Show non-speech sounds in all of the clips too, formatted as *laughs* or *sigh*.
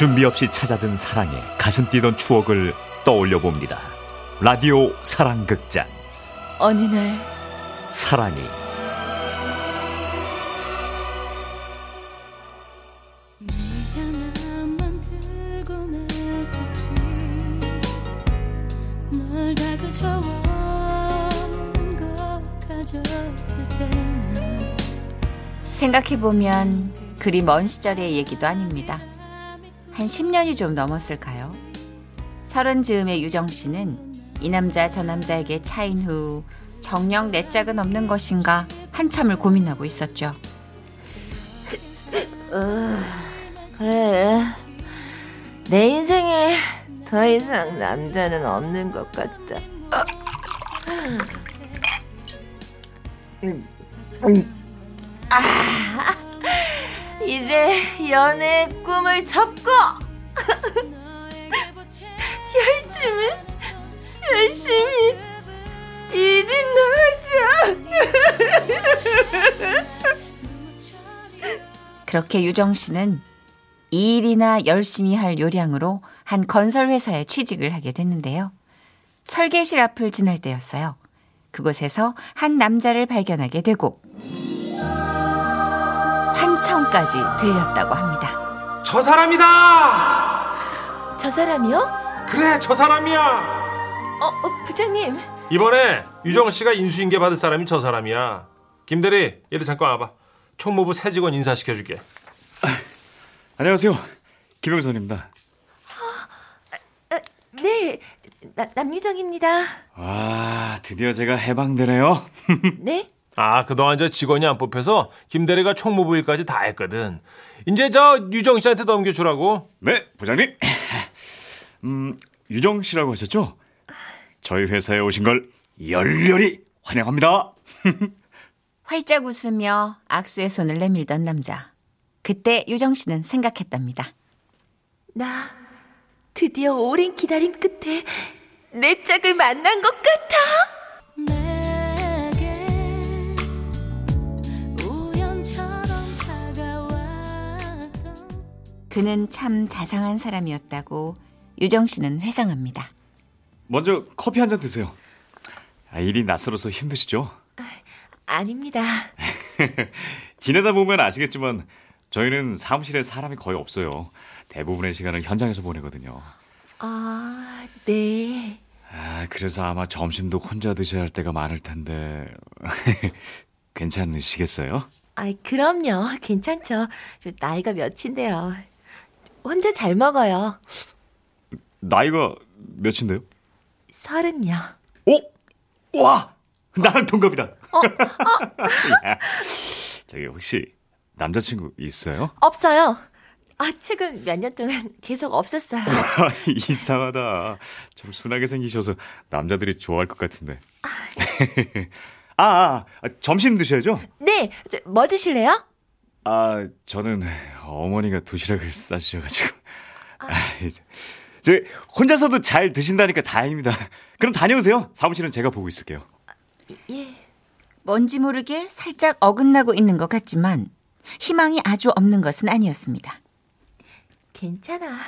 준비 없이 찾아든 사랑에 가슴 뛰던 추억을 떠올려 봅니다. 라디오 사랑극장 어느 날 사랑이 생각해보면 그리 먼 시절의 얘기도 아닙니다. 한 10년이 좀 넘었을까요? 서른 즈음의 유정 씨는 이 남자 저 남자에게 차인 후 정녕 내 짝은 없는 것인가 한참을 고민하고 있었죠. 그래. 내 인생에 더 이상 남자는 없는 것 같다. 아, 이제 연애의 꿈을 접고 열심히 열심히 일이나 하자. 그렇게 유정 씨는 이 일이나 열심히 할 요량으로 한 건설 회사에 취직을 하게 됐는데요. 설계실 앞을 지날 때였어요. 그곳에서 한 남자를 발견하게 되고 환청까지 들렸다고 합니다. 저 사람이다! 저 사람이요? 그래, 저 사람이야! 어, 어 부장님. 이번에 유정 씨가 인수인계 받을 사람이 저 사람이야. 김 대리, 얘들 잠깐 와봐. 총무부 새 직원 인사시켜 줄게. 안녕하세요. 김영선입니다. 네, 나, 남유정입니다. 와, 드디어 제가 해방되네요. *laughs* 네? 아, 그동안 저 직원이 안 뽑혀서 김대리가 총무부 일까지 다 했거든. 이제 저 유정 씨한테 넘겨주라고. 네, 부장님. *laughs* 음, 유정 씨라고 하셨죠? 저희 회사에 오신 걸 열렬히 환영합니다. *laughs* 활짝 웃으며 악수의 손을 내밀던 남자. 그때 유정 씨는 생각했답니다. 나 드디어 오랜 기다림 끝에 내 짝을 만난 것 같아. 그는 참 자상한 사람이었다고 유정 씨는 회상합니다. 먼저 커피 한 잔 드세요. 아, 일이 낯설어서 힘드시죠? 아 닙니다. *laughs* 지내다 보면 아시겠지만 저희는 사무실에 사람이 거의 없어요. 대부분의 시간을 현장에서 보내거든요. 아, 네. 아, 그래서 아마 점심도 혼자 드셔야 할 때가 많을 텐데 *laughs* 괜찮으시겠어요? 아, 그럼요. 괜찮죠. 저 나이가 몇인데요. 혼자 잘 먹어요. 나이가 몇인데요? 서른요. 오! 와! 나랑 동갑이다. 야, *laughs* 저기 혹시 남자친구 있어요? 없어요. 아, 최근 몇 년 동안 계속 없었어요. *laughs* 이상하다. 좀 순하게 생기셔서 남자들이 좋아할 것 같은데. 아, *laughs* 아, 아, 점심 드셔야죠? 네, 저, 뭐 드실래요? 아, 저는 어머니가 도시락을 *laughs* 싸주셔가지고. 아, 이제. 저 혼자서도 잘 드신다니까 다행입니다. 그럼 다녀오세요. 사무실은 제가 보고 있을게요. 예. 뭔지 모르게 살짝 어긋나고 있는 것 같지만 희망이 아주 없는 것은 아니었습니다. 괜찮아.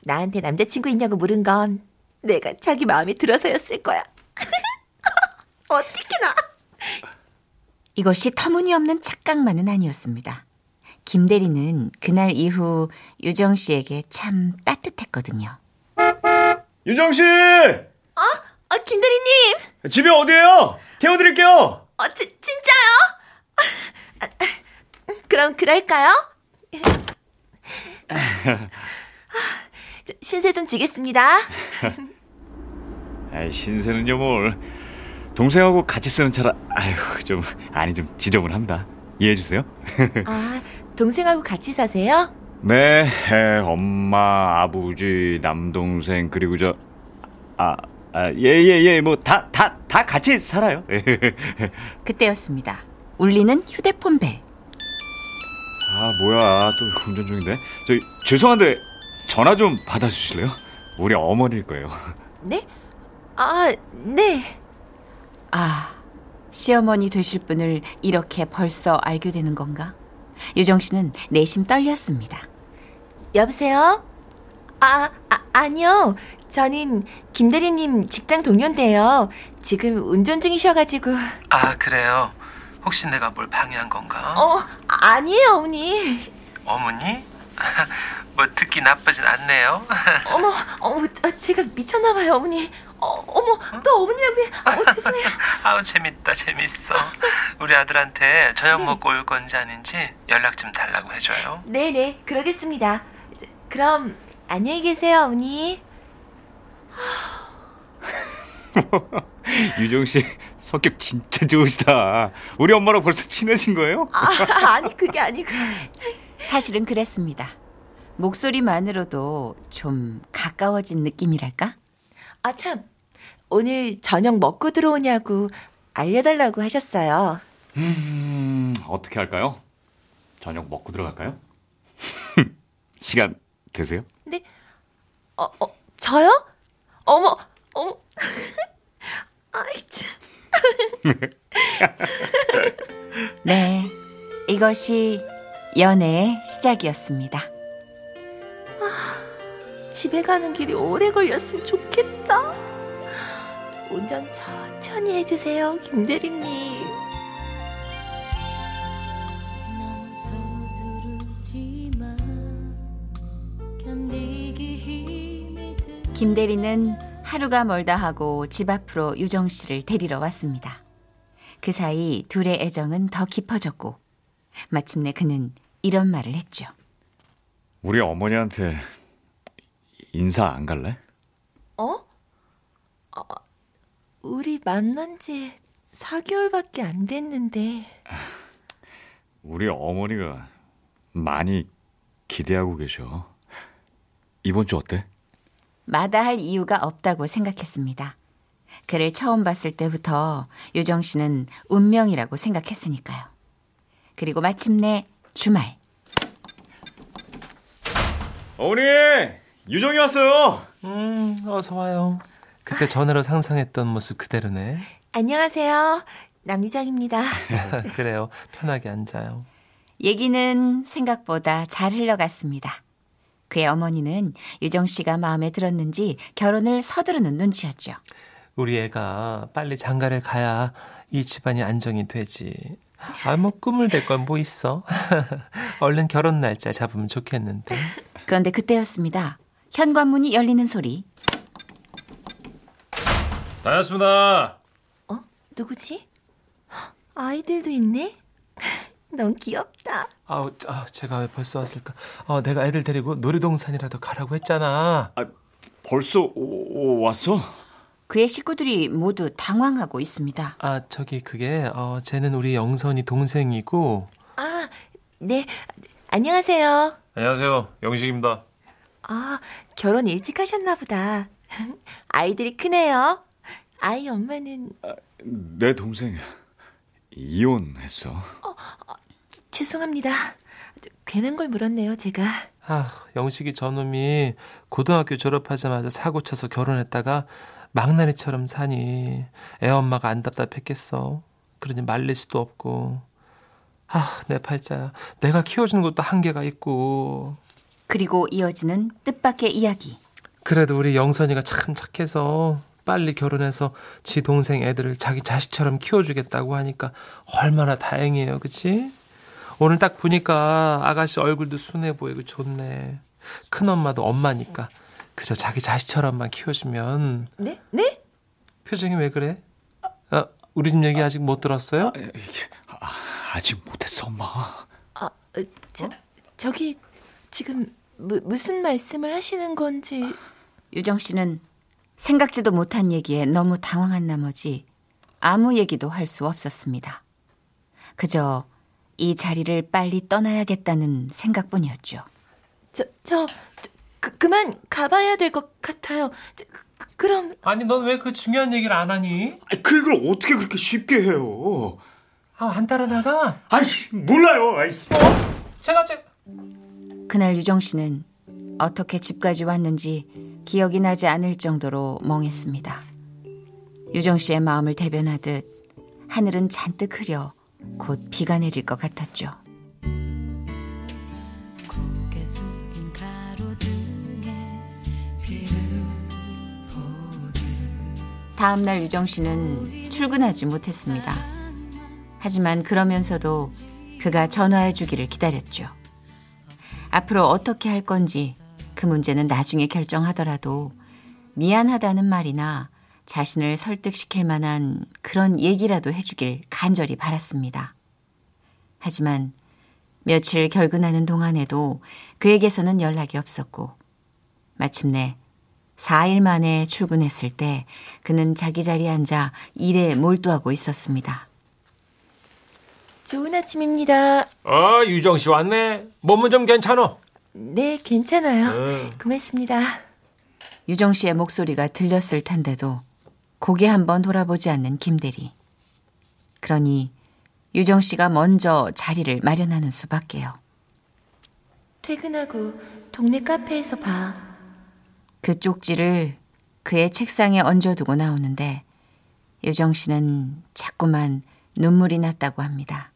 나한테 남자친구 있냐고 물은 건 내가 자기 마음에 들어서였을 거야. *laughs* 어떻게 나. 이것이 터무니없는 착각만은 아니었습니다. 김 대리는 그날 이후 유정 씨에게 참 따뜻했거든요. 유정 씨! 아, 김대리님! 집이 어디예요? 태워드릴게요! 어, 지, 진짜요? 아, 아, 그럼 그럴까요? 저, 신세 좀 지겠습니다. *laughs* 아, 신세는요 뭘. 동생하고 같이 쓰는 차라, 아유, 좀, 아니, 좀 지저분합니다. 이해해 주세요. 아, 동생하고 같이 사세요? 네, 에, 엄마, 아버지, 남동생, 그리고 저, 아, 아, 예, 예, 예, 뭐, 다, 다, 다 같이 살아요. *laughs* 그때였습니다. 울리는 휴대폰 벨. 아, 뭐야, 또 운전 중인데. 저기, 죄송한데, 전화 좀 받아주실래요? 우리 어머니일 거예요. 네? 아, 네. 아, 시어머니 되실 분을 이렇게 벌써 알게 되는 건가? 유정 씨는 내심 떨렸습니다. 여보세요? 아, 아 아니요. 저는 김대리님 직장 동료인데요. 지금 운전 중이셔가지고. 아 그래요. 혹시 내가 뭘 방해한 건가? 어, 아니에요, 어머니. 어머니? *laughs* 뭐 듣기 나쁘진 않네요. *laughs* 어머, 어머, 아, 제가 미쳤나봐요, 어머니. 어, 어머, 또 어머니라 그래. 어, 죄송해요. *laughs* 아우 재밌다 재밌어. 우리 아들한테 저녁 네. 먹고 올 건지 아닌지 연락 좀 달라고 해줘요. 네네, 그러겠습니다. 저, 그럼 안녕히 계세요, 어머니. *laughs* 유정 씨 성격 진짜 좋으시다. 우리 엄마랑 벌써 친해진 거예요? 아, *laughs* 아니 그게 아니고. 사실은 그랬습니다. 목소리만으로도 좀 가까워진 느낌이랄까? 아 참, 오늘 저녁 먹고 들어오냐고 알려달라고 하셨어요. 음, 어떻게 할까요? 저녁 먹고 들어갈까요? *laughs* 시간 되세요? 근데 어, 어 저요? 어머, 어머. *laughs* 아이 참. *laughs* 네, 이것이 연애의 시작이었습니다. 집에 가는 길이 오래 걸렸으면 좋겠다. 운전 천천히 해주세요, 김대리님. 너무 서두르지만 견디기 힘이 들김 대리는 하루가 멀다 하고 집 앞으로 유정 씨를 데리러 왔습니다. 그 사이 둘의 애정은 더 깊어졌고 마침내 그는 이런 말을 했죠. 우리 어머니한테 인사 안 갈래? 어? 아, 우리 만난 지 4개월밖에 안 됐는데. *laughs* 우리 어머니가 많이 기대하고 계셔. 이번 주 어때? 마다할 이유가 없다고 생각했습니다. 그를 처음 봤을 때부터 유정 씨는 운명이라고 생각했으니까요. 그리고 마침내 주말 어머니! 유정이 왔어요! 음 어서 와요. 그때 전화로 상상했던 모습 그대로네. 안녕하세요. 남유정입니다. *laughs* 그래요. 편하게 앉아요. 얘기는 생각보다 잘 흘러갔습니다. 그의 어머니는 유정 씨가 마음에 들었는지 결혼을 서두르는 눈치였죠. 우리 애가 빨리 장가를 가야 이 집안이 안정이 되지. 아, 뭐 꿈을 댈 건 뭐 있어. *laughs* 얼른 결혼 날짜 잡으면 좋겠는데. 그런데 그때였습니다. 현관문이 열리는 소리. 다녔습니다. 어? 누구지? 아이들도 있네? *laughs* 너무 귀엽다. 아우, 아, 제가 왜 벌써 왔을까? 어, 내가 애들 데리고 놀이동산이라도 가라고 했잖아. 아, 벌써 오- 오- 왔어? 그의 식구들이 모두 당황하고 있습니다. 아, 저기 그게 어, 쟤는 우리 영선이 동생이고 아, 네. 안녕하세요. 안녕하세요. 영식입니다. 아, 결혼 일찍 하셨나 보다. *laughs* 아이들이 크네요. 아이 엄마는 내 동생 이혼했어. 죄송합니다. 괜한 걸 물었네요, 제가. 아, 영식이 저놈이 고등학교 졸업하자마자 사고 쳐서 결혼했다가 망나니처럼 사니 애 엄마가 안 답답했겠어. 그러니 말릴 수도 없고. 아, 내 팔자야. 내가 키워주는 것도 한계가 있고. 그리고 이어지는 뜻밖의 이야기. 그래도 우리 영선이가 참 착해서 빨리 결혼해서 지 동생 애들을 자기 자식처럼 키워주겠다고 하니까 얼마나 다행이에요, 그치? 오늘 딱 보니까 아가씨 얼굴도 순해 보이고 좋네. 큰엄마도 엄마니까 그저 자기 자식처럼만 키워주면 네? 네? 표정이 왜 그래? 아, 우리 집 얘기 아직 못 들었어요? 아, 아직 못했어, 엄마. 아, 어, 저, 저기 지금 무, 무슨 말씀을 하시는 건지 유정 씨는 생각지도 못한 얘기에 너무 당황한 나머지 아무 얘기도 할 수 없었습니다. 그저 이 자리를 빨리 떠나야겠다는 생각뿐이었죠. 저, 저, 저 그, 그만 가봐야 될 것 같아요. 저, 그, 그럼 아니, 넌 왜 그 중요한 얘기를 안 하니? 아니, 그 얘기를 어떻게 그렇게 쉽게 해요? 아, 안 따라 나가? 아이, 몰라요. 아이, 제가, 제 그날 유정 씨는 어떻게 집까지 왔는지 기억이 나지 않을 정도로 멍했습니다. 유정 씨의 마음을 대변하듯 하늘은 잔뜩 흐려 곧 비가 내릴 것 같았죠. 다음 날 유정 씨는 출근하지 못했습니다. 하지만 그러면서도 그가 전화해 주기를 기다렸죠. 앞으로 어떻게 할 건지 그 문제는 나중에 결정하더라도 미안하다는 말이나 자신을 설득시킬 만한 그런 얘기라도 해주길 간절히 바랐습니다. 하지만 며칠 결근하는 동안에도 그에게서는 연락이 없었고 마침내 4일 만에 출근했을 때 그는 자기 자리에 앉아 일에 몰두하고 있었습니다. 좋은 아침입니다. 아 유정 씨 왔네. 몸은 좀 괜찮어. 네, 괜찮아요. 응. 고맙습니다. 유정 씨의 목소리가 들렸을 텐데도 고개 한번 돌아보지 않는 김대리. 그러니 유정 씨가 먼저 자리를 마련하는 수밖에요. 퇴근하고 동네 카페에서 봐. 그 쪽지를 그의 책상에 얹어두고 나오는데 유정 씨는 자꾸만 눈물이 났다고 합니다.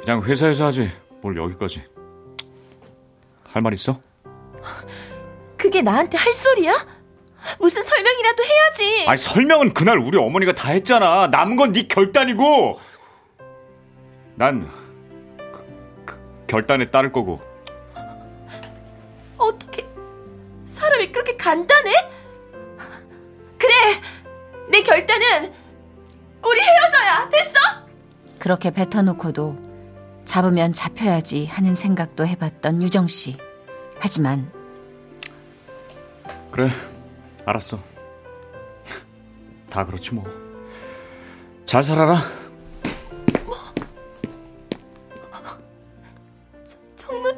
그냥 회사에서 하지. 뭘 여기까지. 할 말 있어? 그게 나한테 할 소리야? 무슨 설명이라도 해야지. 아니 설명은 그날 우리 어머니가 다 했잖아. 남은 건 네 결단이고. 난 그, 그 결단에 따를 거고. 그렇게 뱉어놓고도 잡으면 잡혀야지 하는 생각도 해봤던 유정 씨. 하지만 그래, 알았어. 다 그렇지 뭐. 잘 살아라. 정말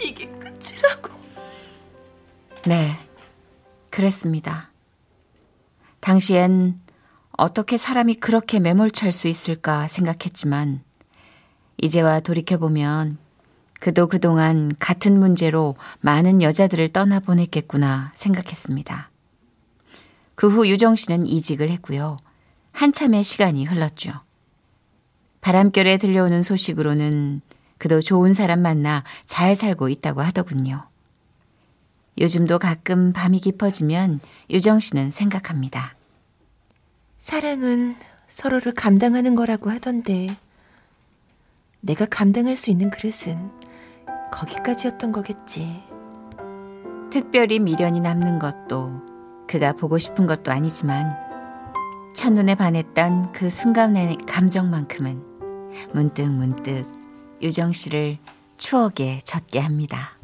이게 끝이라고? 네, 그랬습니다. 당시엔 어떻게 사람이 그렇게 매몰찰 수 있을까 생각했지만, 이제와 돌이켜보면 그도 그동안 같은 문제로 많은 여자들을 떠나보냈겠구나 생각했습니다. 그 후 유정 씨는 이직을 했고요. 한참의 시간이 흘렀죠. 바람결에 들려오는 소식으로는 그도 좋은 사람 만나 잘 살고 있다고 하더군요. 요즘도 가끔 밤이 깊어지면 유정 씨는 생각합니다. 사랑은 서로를 감당하는 거라고 하던데 내가 감당할 수 있는 그릇은 거기까지였던 거겠지. 특별히 미련이 남는 것도 그가 보고 싶은 것도 아니지만 첫눈에 반했던 그 순간의 감정만큼은 문득 문득 유정 씨를 추억에 젖게 합니다.